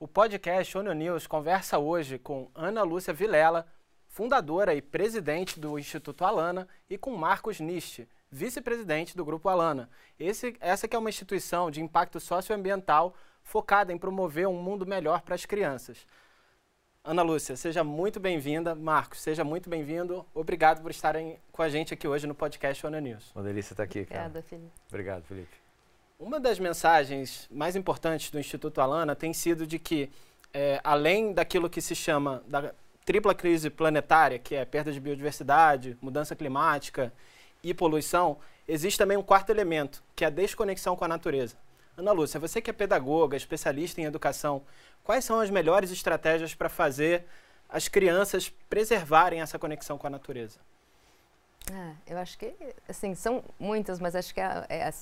O podcast ONU News conversa hoje com Ana Lúcia Vilela, fundadora e presidente do Instituto Alana, e com Marcos Niste, vice-presidente do Grupo Alana. Esse, essa que é uma instituição de impacto socioambiental focada em promover um mundo melhor para as crianças. Ana Lúcia, seja muito bem-vinda. Marcos, seja muito bem-vindo. Obrigado por estarem com a gente aqui hoje no podcast ONU News. Uma delícia estar aqui, cara. Obrigada, Felipe. Obrigado, Felipe. Uma das mensagens mais importantes do Instituto Alana tem sido de que, é, além daquilo que se chama da tripla crise planetária, que é perda de biodiversidade, mudança climática e poluição, existe também um quarto elemento, que é a desconexão com a natureza. Ana Lúcia, você que é pedagoga, especialista em educação, quais são as melhores estratégias para fazer as crianças preservarem essa conexão com a natureza? Ah, eu acho que, assim, são muitas, mas acho que é, é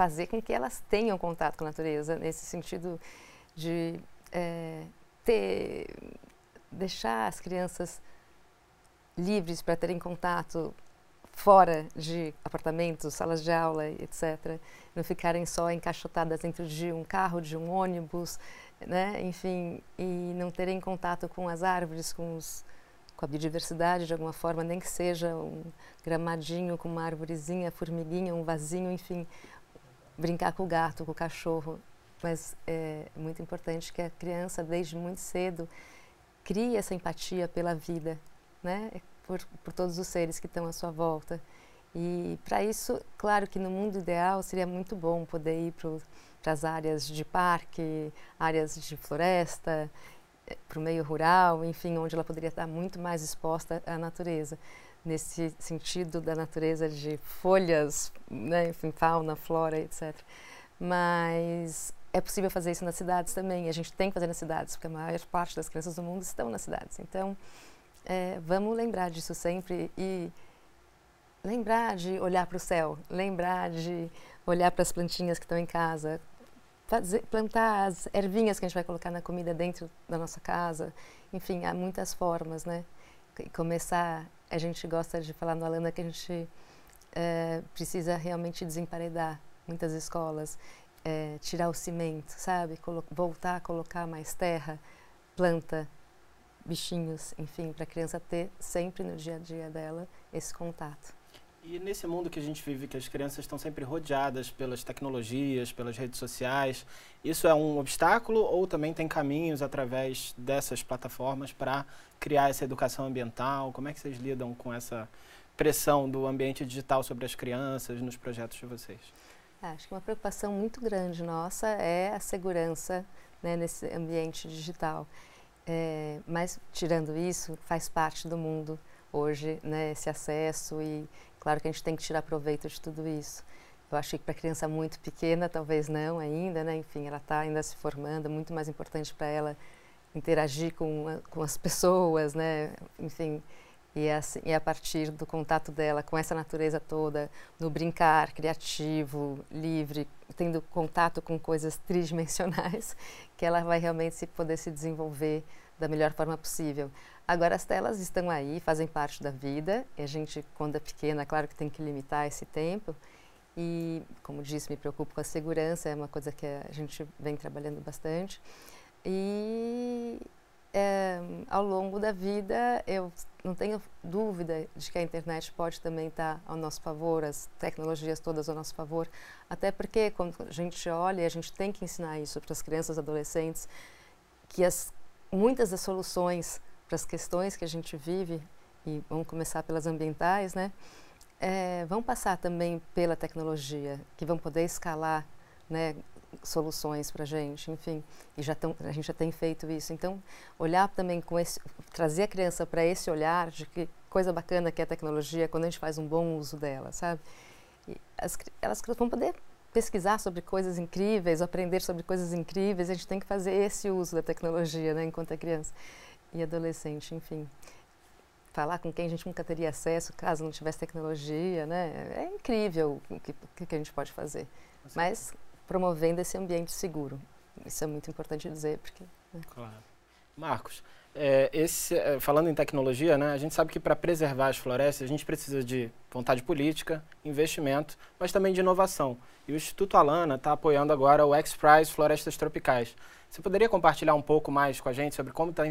fazer com que elas tenham contato com a natureza, nesse sentido de é, ter, deixar as crianças livres para terem contato fora de apartamentos, salas de aula, etc. Não ficarem só encaixotadas dentro de um carro, de um ônibus, né? enfim, e não terem contato com as árvores, com, os, com a biodiversidade de alguma forma, nem que seja um gramadinho com uma árvorezinha, formiguinha, um vasinho, enfim, brincar com o gato, com o cachorro, mas é muito importante que a criança, desde muito cedo, crie essa empatia pela vida, né? por, por todos os seres que estão à sua volta. E para isso, claro que no mundo ideal seria muito bom poder ir para as áreas de parque, áreas de floresta, eh, para o meio rural, enfim, onde ela poderia estar muito mais exposta à natureza nesse sentido da natureza de folhas, né, enfim, fauna, flora, etc. Mas é possível fazer isso nas cidades também. A gente tem que fazer nas cidades, porque a maior parte das crianças do mundo estão nas cidades. Então, é, vamos lembrar disso sempre e lembrar de olhar para o céu, lembrar de olhar para as plantinhas que estão em casa, fazer, plantar as ervinhas que a gente vai colocar na comida dentro da nossa casa. Enfim, há muitas formas, né? Começar a gente gosta de falar no Alana que a gente é, precisa realmente desemparedar muitas escolas, é, tirar o cimento, sabe? Colo voltar a colocar mais terra, planta, bichinhos, enfim, para a criança ter sempre no dia a dia dela esse contato. E nesse mundo que a gente vive, que as crianças estão sempre rodeadas pelas tecnologias, pelas redes sociais, isso é um obstáculo ou também tem caminhos através dessas plataformas para criar essa educação ambiental? Como é que vocês lidam com essa pressão do ambiente digital sobre as crianças nos projetos de vocês? Ah, acho que uma preocupação muito grande nossa é a segurança né, nesse ambiente digital. É, mas, tirando isso, faz parte do mundo hoje né, esse acesso e, claro, que a gente tem que tirar proveito de tudo isso. Eu acho que para criança muito pequena, talvez não ainda, né? Enfim, ela está ainda se formando, é muito mais importante para ela interagir com, com as pessoas, né? Enfim, e, é assim, e a partir do contato dela com essa natureza toda, no brincar criativo, livre, tendo contato com coisas tridimensionais, que ela vai realmente se, poder se desenvolver da melhor forma possível. Agora, as telas estão aí, fazem parte da vida, e a gente, quando é pequena, claro que tem que limitar esse tempo, e, como disse, me preocupo com a segurança, é uma coisa que a gente vem trabalhando bastante. E é, ao longo da vida, eu não tenho dúvida de que a internet pode também estar ao nosso favor, as tecnologias todas ao nosso favor, até porque quando a gente olha, a gente tem que ensinar isso para as crianças e adolescentes, que as, muitas das soluções para as questões que a gente vive, e vamos começar pelas ambientais, né, é, vão passar também pela tecnologia, que vão poder escalar né, soluções para a gente, enfim, e já tão, a gente já tem feito isso. Então, olhar também com esse, trazer a criança para esse olhar de que coisa bacana que é a tecnologia quando a gente faz um bom uso dela, sabe? E as, elas vão poder pesquisar sobre coisas incríveis, aprender sobre coisas incríveis. A gente tem que fazer esse uso da tecnologia, né, enquanto é criança e adolescente, enfim. Falar com quem a gente nunca teria acesso caso não tivesse tecnologia, né? É incrível o que, o que a gente pode fazer. Mas promovendo esse ambiente seguro. Isso é muito importante dizer, porque... Né? Claro. Marcos, é, esse, é, falando em tecnologia, né, a gente sabe que para preservar as florestas a gente precisa de vontade política, investimento, mas também de inovação. E o Instituto Alana está apoiando agora o X-Prize Florestas Tropicais. Você poderia compartilhar um pouco mais com a gente sobre como está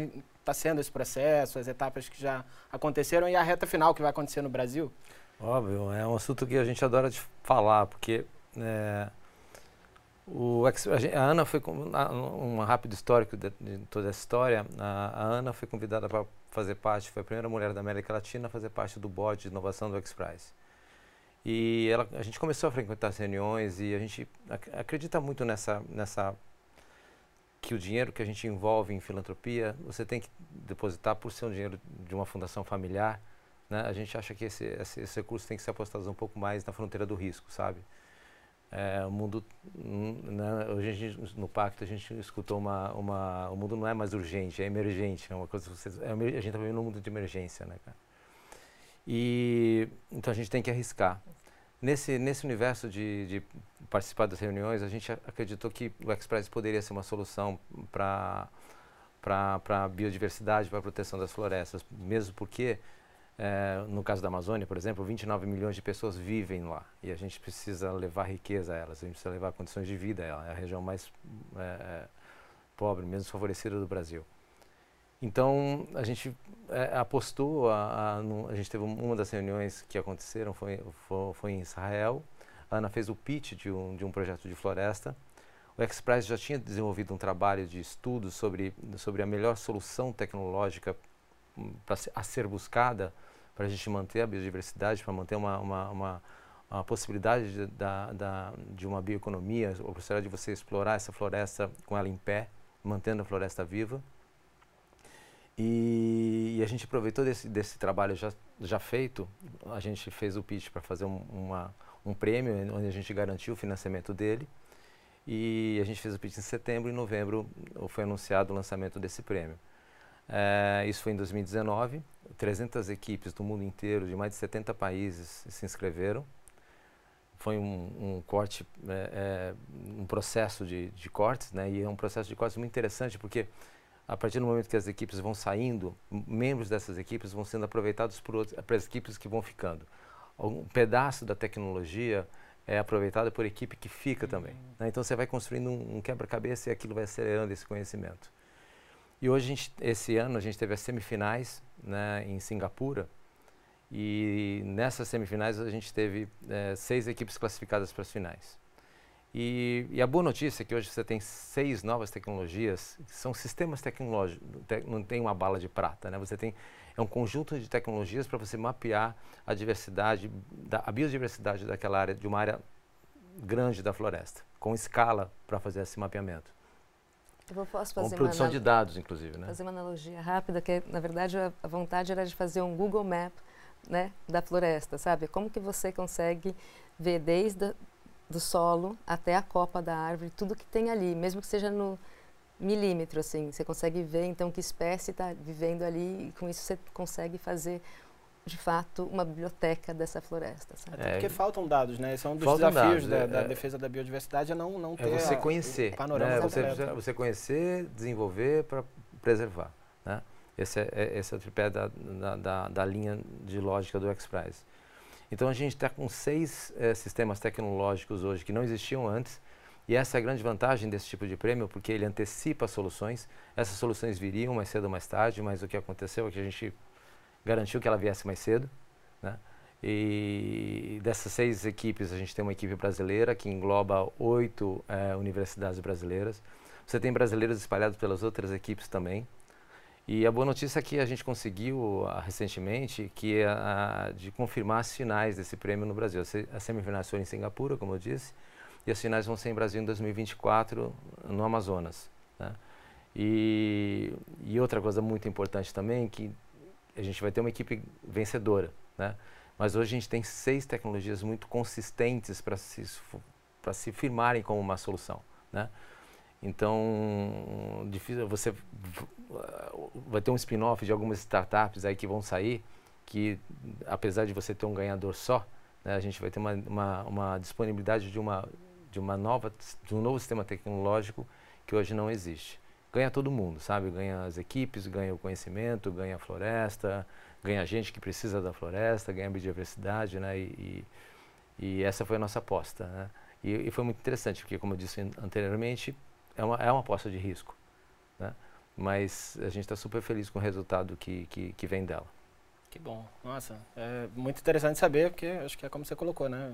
tá sendo esse processo, as etapas que já aconteceram e a reta final que vai acontecer no Brasil? Óbvio, é um assunto que a gente adora de falar, porque é, o, a Ana foi um rápido histórico de, de toda essa história. A, a Ana foi convidada para fazer parte, foi a primeira mulher da América Latina a fazer parte do board de inovação do X-Prize. E ela, a gente começou a frequentar as reuniões e a gente ac acredita muito nessa, nessa que o dinheiro que a gente envolve em filantropia, você tem que depositar por ser um dinheiro de uma fundação familiar. Né? A gente acha que esse, esse, esse recurso tem que ser apostado um pouco mais na fronteira do risco, sabe? É, o mundo, né, hoje gente, no pacto a gente escutou uma, uma, o mundo não é mais urgente, é emergente, é uma coisa, você, é, a gente está vivendo um mundo de emergência, né, cara? E então a gente tem que arriscar. Nesse nesse universo de, de participar das reuniões, a gente acreditou que o Express poderia ser uma solução para para a biodiversidade, para a proteção das florestas, mesmo porque é, no caso da Amazônia, por exemplo, 29 milhões de pessoas vivem lá e a gente precisa levar riqueza a elas, a gente precisa levar condições de vida a ela. É a região mais é, pobre, menos favorecida do Brasil. Então a gente é, apostou, a, a, no, a, gente teve uma das reuniões que aconteceram foi, foi, foi, em Israel. A Ana fez o pitch de um, de um projeto de floresta. O Express já tinha desenvolvido um trabalho de estudo sobre, sobre a melhor solução tecnológica a ser buscada para a gente manter a biodiversidade, para manter uma, uma, uma, uma possibilidade de, da, da, de uma bioeconomia, a possibilidade de você explorar essa floresta com ela em pé, mantendo a floresta viva. E, e a gente aproveitou desse, desse trabalho já, já feito, a gente fez o pitch para fazer um, uma, um prêmio, onde a gente garantiu o financiamento dele. E a gente fez o pitch em setembro e em novembro foi anunciado o lançamento desse prêmio. É, isso foi em 2019. 300 equipes do mundo inteiro, de mais de 70 países, se inscreveram. Foi um, um corte, é, um processo de, de, cortes, né? E é um processo de cortes muito interessante, porque a partir do momento que as equipes vão saindo, membros dessas equipes vão sendo aproveitados por outras, as equipes que vão ficando. Um pedaço da tecnologia é aproveitado por equipe que fica uhum. também. Né? Então você vai construindo um, um quebra-cabeça e aquilo vai acelerando esse conhecimento. E hoje, gente, esse ano, a gente teve as semifinais né, em Singapura. E nessas semifinais a gente teve é, seis equipes classificadas para as finais. E, e, a boa notícia é que hoje você tem seis novas tecnologias, são sistemas tecnológicos, te, não tem uma bala de prata, né? Você tem é um conjunto de tecnologias para você mapear a diversidade, da, a biodiversidade daquela área, de uma área grande da floresta, com escala para fazer esse mapeamento. Eu posso fazer produção de dados, inclusive, né? Fazer uma analogia rápida, que na verdade a, a vontade era de fazer um Google Map né, da floresta, sabe? Como que você consegue ver desde do solo até a copa da árvore, tudo que tem ali, mesmo que seja no milímetro, assim, você consegue ver então que espécie está vivendo ali e com isso você consegue fazer de fato uma biblioteca dessa floresta. Sabe? É, porque faltam dados, né? Esse é um dos desafios dados, da, é, da, defesa da biodiversidade, é não, não é ter você conhecer, panorama né? você, você conhecer, desenvolver para preservar. Né? Esse, é, é, esse é o tripé da, da, da, linha de lógica do X-Prize. Então a gente está com seis é, sistemas tecnológicos hoje que não existiam antes, e essa é a grande vantagem desse tipo de prêmio, porque ele antecipa soluções. Essas soluções viriam mais cedo ou mais tarde, mas o que aconteceu é que a gente garantiu que ela viesse mais cedo. Né? E dessas seis equipes, a gente tem uma equipe brasileira que engloba oito é, universidades brasileiras. Você tem brasileiros espalhados pelas outras equipes também. E a boa notícia é que a gente conseguiu uh, recentemente que é uh, de confirmar as finais desse prêmio no Brasil. As semifinais foram em Singapura, como eu disse, e as finais vão ser em Brasil em 2024, no Amazonas. Né? E, e outra coisa muito importante também, que a gente vai ter uma equipe vencedora, né? Mas hoje a gente tem seis tecnologias muito consistentes para se, para se firmarem como uma solução, né? Então, difícil, você vai ter um spin-off de algumas startups aí que vão sair, que apesar de você ter um ganhador só, né, a gente vai ter uma, uma, uma disponibilidade de uma, de uma nova, de um novo sistema tecnológico que hoje não existe. Ganha todo mundo, sabe? Ganha as equipes, ganha o conhecimento, ganha a floresta, ganha a gente que precisa da floresta, ganha a biodiversidade, né? E, e, e essa foi a nossa aposta, né? E, e, foi muito interessante, porque, como eu disse anteriormente, é uma, é uma aposta de risco, né? Mas a gente está super feliz com o resultado que, que, que vem dela. Que bom. Nossa, é muito interessante saber, porque acho que é como você colocou, né?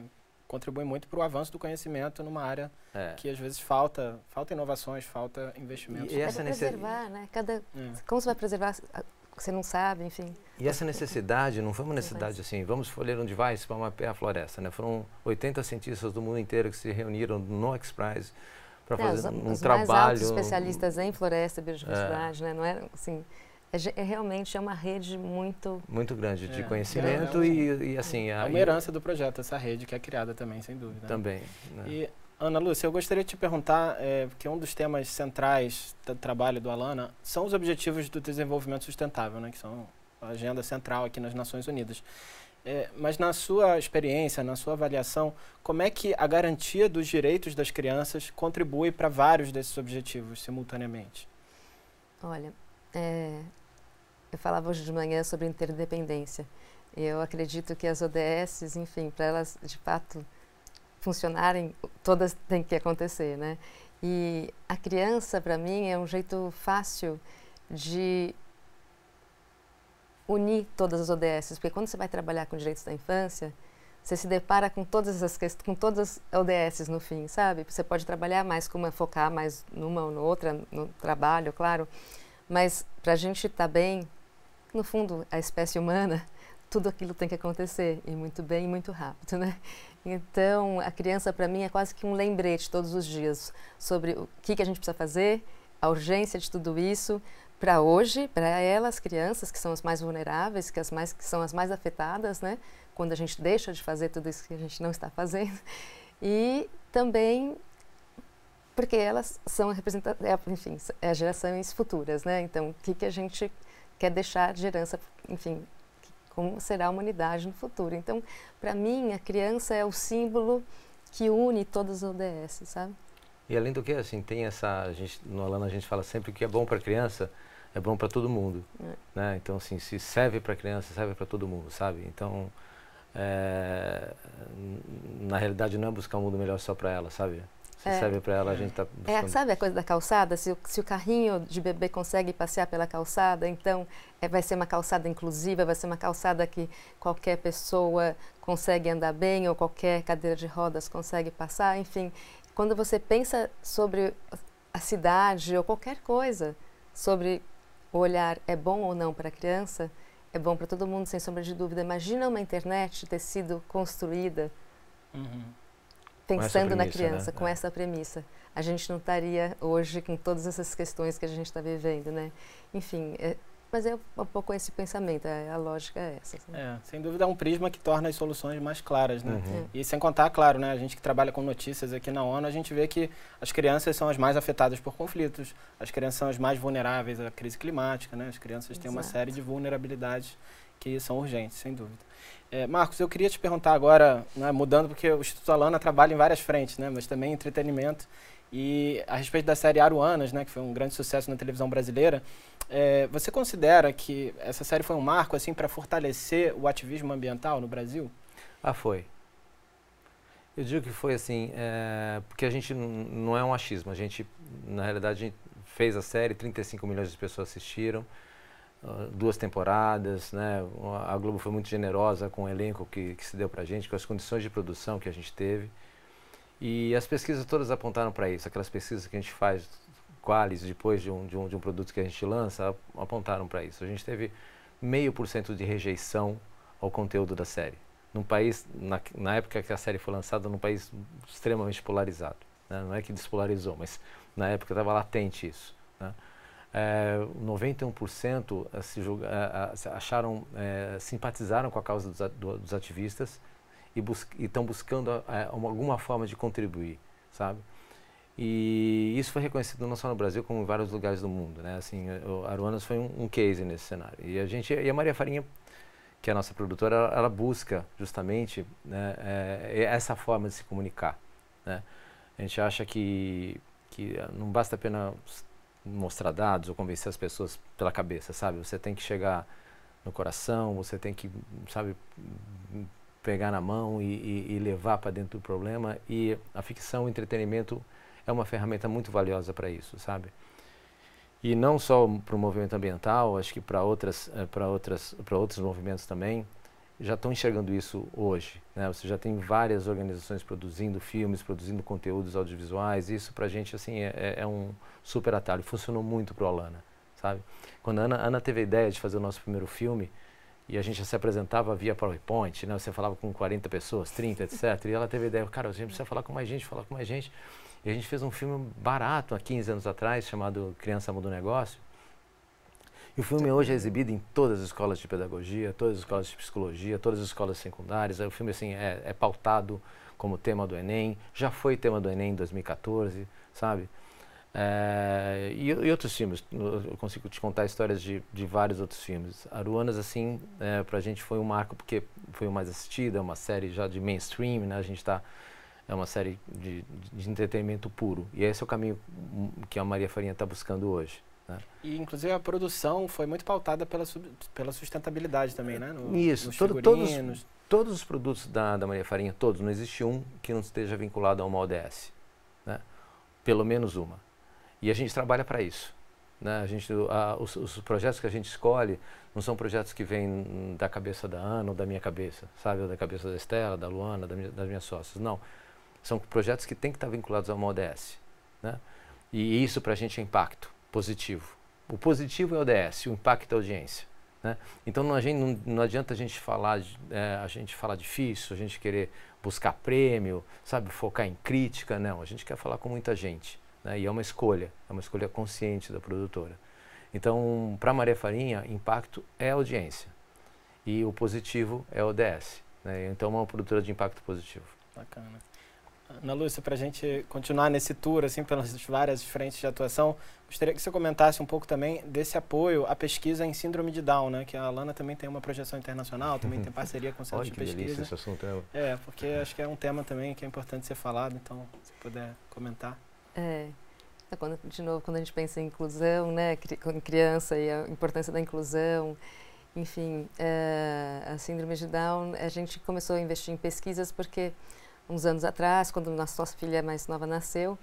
Contribui muito para o avanço do conhecimento numa área é. que às vezes falta, falta inovações, falta investimentos. E, e essa preservar, né? Cada, é. Como você vai preservar você não sabe, enfim. E essa necessidade não foi uma necessidade assim, vamos escolher onde vai para mapear a floresta, né? Foram 80 cientistas do mundo inteiro que se reuniram no X-Prize para fazer os, um os trabalho. Altos especialistas em floresta e biodiversidade, é. né? Não é assim, é, é, realmente é uma rede muito muito grande de é, conhecimento é, e, e, assim é uma herança do projeto essa rede que é criada também sem dúvida né? também né? e Ana Lúcia eu gostaria de te perguntar é, que um dos temas centrais do trabalho do Alana são os objetivos do desenvolvimento sustentável né que são a agenda central aqui nas Nações Unidas é, mas na sua experiência, na sua avaliação, como é que a garantia dos direitos das crianças contribui para vários desses objetivos simultaneamente? Olha, é, eu falava hoje de manhã sobre interdependência. Eu acredito que as ODSs, enfim, para elas de fato funcionarem, todas têm que acontecer, né? E a criança, para mim, é um jeito fácil de unir todas as ODSs, porque quando você vai trabalhar com direitos da infância, você se depara com todas as com todas as ODSs no fim, sabe? Você pode trabalhar mais com uma, focar mais numa ou noutra, no trabalho, claro, mas para a gente estar tá bem, no fundo, a espécie humana, tudo aquilo tem que acontecer e muito bem e muito rápido, né? Então, a criança para mim é quase que um lembrete todos os dias sobre o que, que a gente precisa fazer, a urgência de tudo isso para hoje, para elas, crianças que são as mais vulneráveis, que as mais que são as mais afetadas, né? Quando a gente deixa de fazer tudo isso que a gente não está fazendo, e também porque elas são representadas, é, enfim, é gerações futuras, né? Então, o que, que a gente quer deixar de herança, enfim, como será a humanidade no futuro. Então, para mim, a criança é o símbolo que une todas as ODS, sabe? E além do que, assim, tem essa, a gente, no Alana a gente fala sempre que é bom para a criança, é bom para todo mundo, é. né? Então, assim, se serve para a criança, serve para todo mundo, sabe? Então, é, na realidade não é buscar um mundo melhor só para ela, sabe? Se é. serve para ela, a gente está É, sabe a coisa da calçada? Se, se, o carrinho de bebê consegue passear pela calçada, então é, vai ser uma calçada inclusiva, vai ser uma calçada que qualquer pessoa consegue andar bem ou qualquer cadeira de rodas consegue passar. Enfim, quando você pensa sobre a cidade ou qualquer coisa, sobre o olhar é bom ou não para a criança, é bom para todo mundo, sem sombra de dúvida. Imagina uma internet ter sido construída. Uhum pensando premissa, na criança, né? com é. essa premissa. A gente não estaria hoje com todas essas questões que a gente está vivendo, né? Enfim, é, mas é um pouco esse pensamento, é, a lógica é essa. Assim. É, sem dúvida é um prisma que torna as soluções mais claras, né? Uhum. E sem contar, claro, né, a gente que trabalha com notícias aqui na ONU, a gente vê que as crianças são as mais afetadas por conflitos, as crianças são as mais vulneráveis à crise climática, né? As crianças Exato. têm uma série de vulnerabilidades que são urgentes, sem dúvida. É, Marcos, eu queria te perguntar agora, né, mudando, porque o Instituto Alana trabalha em várias frentes, né, mas também entretenimento. E a respeito da série Aruanas, né, que foi um grande sucesso na televisão brasileira, é, você considera que essa série foi um marco assim para fortalecer o ativismo ambiental no Brasil? Ah, foi. Eu digo que foi assim, é, porque a gente não é um achismo. A gente, na realidade, a gente fez a série, 35 milhões de pessoas assistiram. Ah, duas temporadas, né? A Globo foi muito generosa com o elenco que, que se deu para a gente, com as condições de produção que a gente teve. E as pesquisas todas apontaram para isso. Aquelas pesquisas que a gente faz, quais depois de um, de, um, de um produto que a gente lança, apontaram para isso. A gente teve meio por cento de rejeição ao conteúdo da série. Num país, na, na época que a série foi lançada, num país extremamente polarizado. Né? Não é que despolarizou, mas na época estava latente isso. Né? É, 91% se julga, é, acharam, é, simpatizaram com a causa dos, dos ativistas e estão buscando é, uma, alguma forma de contribuir, sabe? E isso foi reconhecido não só no Brasil, como em vários lugares do mundo, né? Assim, o Aruanas foi um, um case nesse cenário. E a gente, e a Maria Farinha, que é a nossa produtora, ela, ela busca justamente né, essa forma de se comunicar, né? A gente acha que, que não basta apenas mostrar dados ou convencer as pessoas pela cabeça, sabe? Você tem que chegar no coração, você tem que, sabe, pegar na mão e, e, e levar para dentro do problema. E a ficção, o entretenimento é uma ferramenta muito valiosa para isso, sabe? E não só para o movimento ambiental, acho que para outras, eh, para outras, para outros movimentos também já estão enxergando isso hoje. Né? Você já tem várias organizações produzindo filmes, produzindo conteúdos audiovisuais. Isso para a gente assim é, é, é, um super atalho. Funcionou muito para o Alana, sabe? Quando a Ana, Ana teve a ideia de fazer o nosso primeiro filme e a gente se apresentava via PowerPoint, né? Você falava com 40 pessoas, 30, etc. E ela teve a ideia, cara, a gente precisa falar com mais gente, falar com mais gente. E a gente fez um filme barato há 15 anos atrás, chamado Criança Muda o Negócio. E o filme hoje é exibido em todas as escolas de pedagogia, todas as escolas de psicologia, todas as escolas secundárias. O filme assim é, é pautado como tema do Enem, já foi tema do Enem em 2014, sabe? É, e, e, outros filmes, eu consigo te contar histórias de, de vários outros filmes. Aruanas, assim, é, pra gente foi um marco porque foi o mais assistida, é uma série já de mainstream, né? A gente está é uma série de, de, entretenimento puro. E esse é o caminho que a Maria Farinha está buscando hoje. Né? E, inclusive, a produção foi muito pautada pela, pela sustentabilidade também, né? No, Isso, todo, todos, todos os produtos da, da Maria Farinha, todos, não existe um que não esteja vinculado a uma ODS. Né? Pelo menos uma. E a gente trabalha para isso. Né? A gente, a, os, os, projetos que a gente escolhe não são projetos que vêm da cabeça da Ana ou da minha cabeça, sabe? Ou da cabeça da Estela, da Luana, da minha, das minhas sócias. Não. São projetos que têm que estar vinculados a uma ODS. Né? E isso para a gente é impacto positivo. O positivo é o ODS, o impacto é a audiência. Né? Então não, não, não, adianta a gente falar, é, a gente falar difícil, a gente querer buscar prêmio, sabe, focar em crítica, não. A gente quer falar com muita gente. Né? E é uma escolha, é uma escolha consciente da produtora. Então, para Maria Farinha, impacto é audiência e o positivo é o ODS. Né? Então, é uma produtora de impacto positivo. Bacana. Ana Lúcia, para a gente continuar nesse tour, assim, pelas várias frentes de atuação, gostaria que você comentasse um pouco também desse apoio à pesquisa em síndrome de Down, né? Que a Alana também tem uma projeção internacional, também tem parceria com centros de pesquisa. esse assunto é... é, porque acho que é um tema também que é importante ser falado, então, se puder comentar. É, é quando, de novo, quando a gente pensa em inclusão, né, em criança e a importância da inclusão, enfim, é, a síndrome de Down, a gente começou a investir em pesquisas porque uns anos atrás, quando nossa filha mais nova nasceu,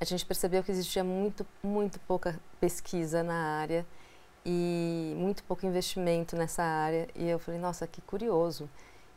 a gente percebeu que existia muito, muito pouca pesquisa na área e muito pouco investimento nessa área. E eu falei, nossa, que curioso.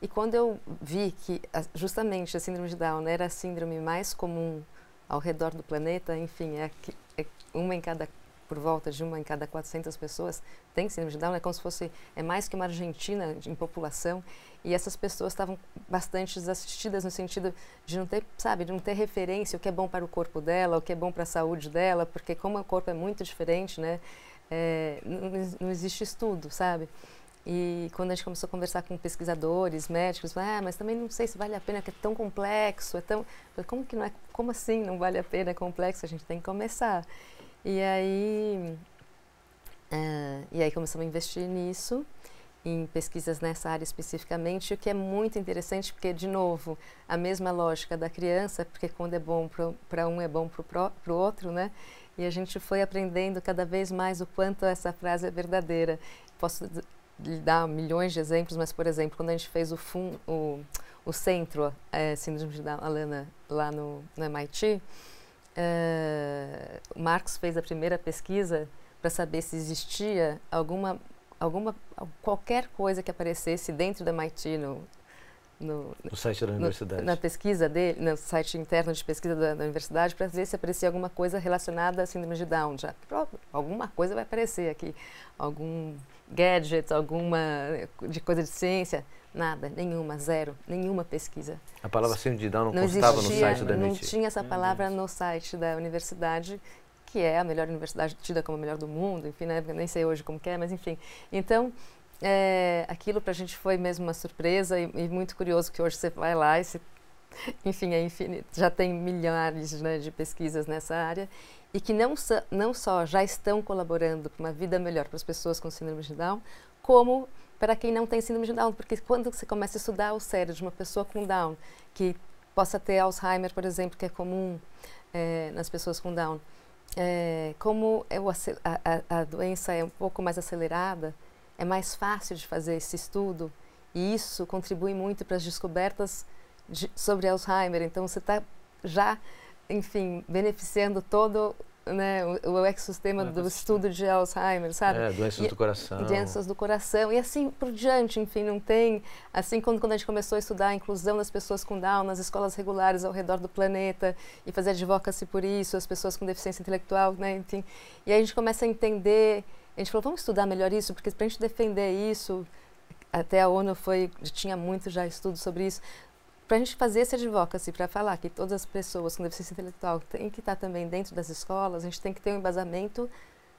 E quando eu vi que justamente a síndrome de Down era a síndrome mais comum ao redor do planeta, enfim, é, é uma em cada por volta de uma em cada 400 pessoas tem síndrome de Down, é como se fosse, é mais que uma Argentina em população, e essas pessoas estavam bastante desassistidas no sentido de não ter, sabe, de não ter referência o que é bom para o corpo dela, o que é bom para a saúde dela, porque como o corpo é muito diferente, né, é, não, não, existe estudo, sabe? E quando a gente começou a conversar com pesquisadores, médicos, ah, mas também não sei se vale a pena, que é tão complexo, é tão, como que não é, como assim não vale a pena, é complexo, a gente tem que começar. E aí, uh, e aí começamos a investir nisso, em pesquisas nessa área especificamente, o que é muito interessante, porque, de novo, a mesma lógica da criança, porque quando é bom para um, é bom para o outro, né? E a gente foi aprendendo cada vez mais o quanto essa frase é verdadeira. Posso lhe dar milhões de exemplos, mas, por exemplo, quando a gente fez o, FUN, o, o centro é, Síndrome de Alana, lá no, no MIT, uh, Marcos fez a primeira pesquisa para saber se existia alguma, alguma, qualquer coisa que aparecesse dentro da MIT no, no, no, site da universidade. na pesquisa dele, no site interno de pesquisa da, da universidade, para ver se aparecia alguma coisa relacionada à síndrome de Down. Já, alguma coisa vai aparecer aqui. Algum gadget, alguma de coisa de ciência. Nada, nenhuma, zero, nenhuma pesquisa. A palavra Down não, não constava existia, no site da MIT? Não tinha essa palavra no site da universidade, que é a melhor universidade tida como a melhor do mundo, enfim, né? nem sei hoje como é, mas enfim. Então, é, aquilo para a gente foi mesmo uma surpresa e, e, muito curioso que hoje você vai lá e você, enfim, é infinito, já tem milhares né, de pesquisas nessa área e que não, não só já estão colaborando para uma vida melhor para as pessoas com síndrome de Down, como para quem não tem síndrome de Down, porque quando você começa a estudar o cérebro de uma pessoa com Down, que possa ter Alzheimer, por exemplo, que é comum é, nas pessoas com Down, é, como é o, a, a, doença é um pouco mais acelerada, é mais fácil de fazer esse estudo e isso contribui muito para as descobertas de, sobre Alzheimer. Então, você está já, enfim, beneficiando todo né, o, o ecossistema do estudo de Alzheimer, sabe? É, doenças e, do coração. Doenças do coração e assim por diante, enfim, não tem, assim quando, quando a gente começou a estudar a inclusão das pessoas com Down nas escolas regulares ao redor do planeta e fazer advocacy por isso, as pessoas com deficiência intelectual, né, enfim, e aí a gente começa a entender, a gente falou, vamos estudar melhor isso, porque para a gente defender isso, até a ONU foi, tinha muito já estudo sobre isso, para a gente fazer esse advocacy, para falar que todas as pessoas com deficiência intelectual têm que estar também dentro das escolas, a gente tem que ter um embasamento,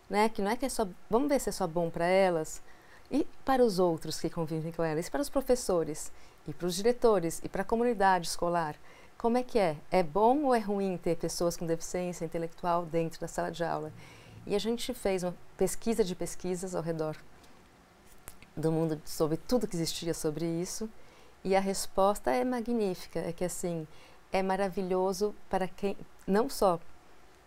né, que não é que é só, vamos ver se é só bom para elas, e para os outros que convivem com elas, e para os professores, e para os diretores, e para a comunidade escolar. Como é que é? É bom ou é ruim ter pessoas com deficiência intelectual dentro da sala de aula? E a gente fez uma pesquisa de pesquisas ao redor do mundo sobre tudo que existia sobre isso e a resposta é magnífica, é que assim, é maravilhoso para quem, não só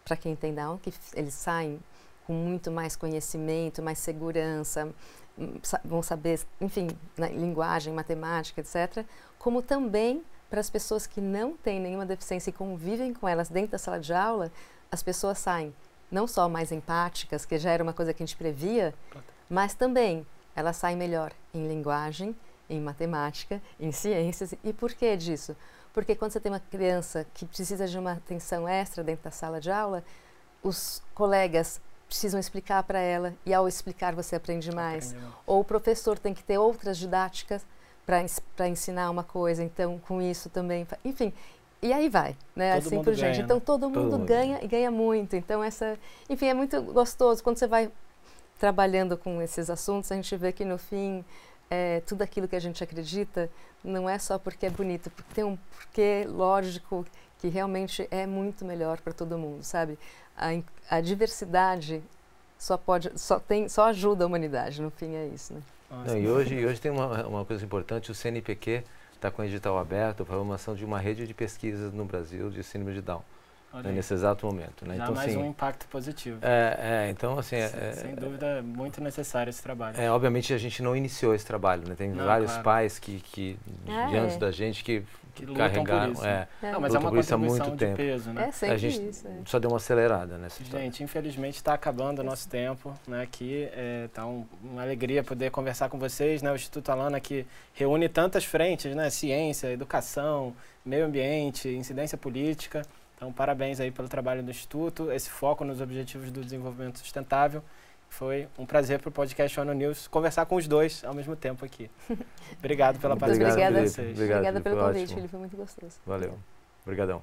para quem tem Down, que eles saem com muito mais conhecimento, mais segurança, hum, vão saber, enfim, na linguagem, matemática, etc., como também para as pessoas que não têm nenhuma deficiência e convivem com elas dentro da sala de aula, as pessoas saem não só mais empáticas, que já era uma coisa que a gente previa, mas também elas saem melhor em linguagem, em matemática, em ciências. E por que disso? Porque quando você tem uma criança que precisa de uma atenção extra dentro da sala de aula, os colegas precisam explicar para ela e ao explicar você aprende mais. Aprende. Ou o professor tem que ter outras didáticas para ensinar uma coisa, então com isso também, enfim, e aí vai, né? Todo assim por diante. Então todo mundo todo ganha mundo. e ganha muito. Então essa, enfim, é muito gostoso quando você vai trabalhando com esses assuntos, a gente vê que no fim é, tudo aquilo que a gente acredita não é só porque é bonito, porque tem um porquê lógico que realmente é muito melhor para todo mundo, sabe? A, a, diversidade só pode, só tem, só ajuda a humanidade. No fim é isso, né? Não, e hoje, hoje tem uma, uma coisa importante. O CNPq está com o edital aberto para a formação de uma rede de pesquisas no Brasil de síndrome de Down né, nesse exato momento. Né? Já então, mais assim, um impacto positivo. É, é então assim... Sem, é, sem dúvida, é muito necessário esse trabalho. É, obviamente a gente não iniciou esse trabalho, né? Tem não, vários claro. pais que, que ah, diante é. da gente que, que carregaram, por é, é. Não, mas é uma isso há muito de tempo. peso, né? É sempre a gente isso, é. só deu uma acelerada nessa história. Gente, infelizmente está acabando o nosso tempo, né? Aqui está é, um, uma alegria poder conversar com vocês, né? O Instituto Alana que reúne tantas frentes, né? Ciência, educação, meio ambiente, incidência política. Então, parabéns aí pelo trabalho do Instituto, esse foco nos objetivos do desenvolvimento sustentável. Foi um prazer para o podcast ONU News conversar com os dois ao mesmo tempo aqui. Obrigado pela participação Obrigada, de vocês. Obrigada pelo convite, Felipe, foi muito gostoso. Valeu. Obrigadão.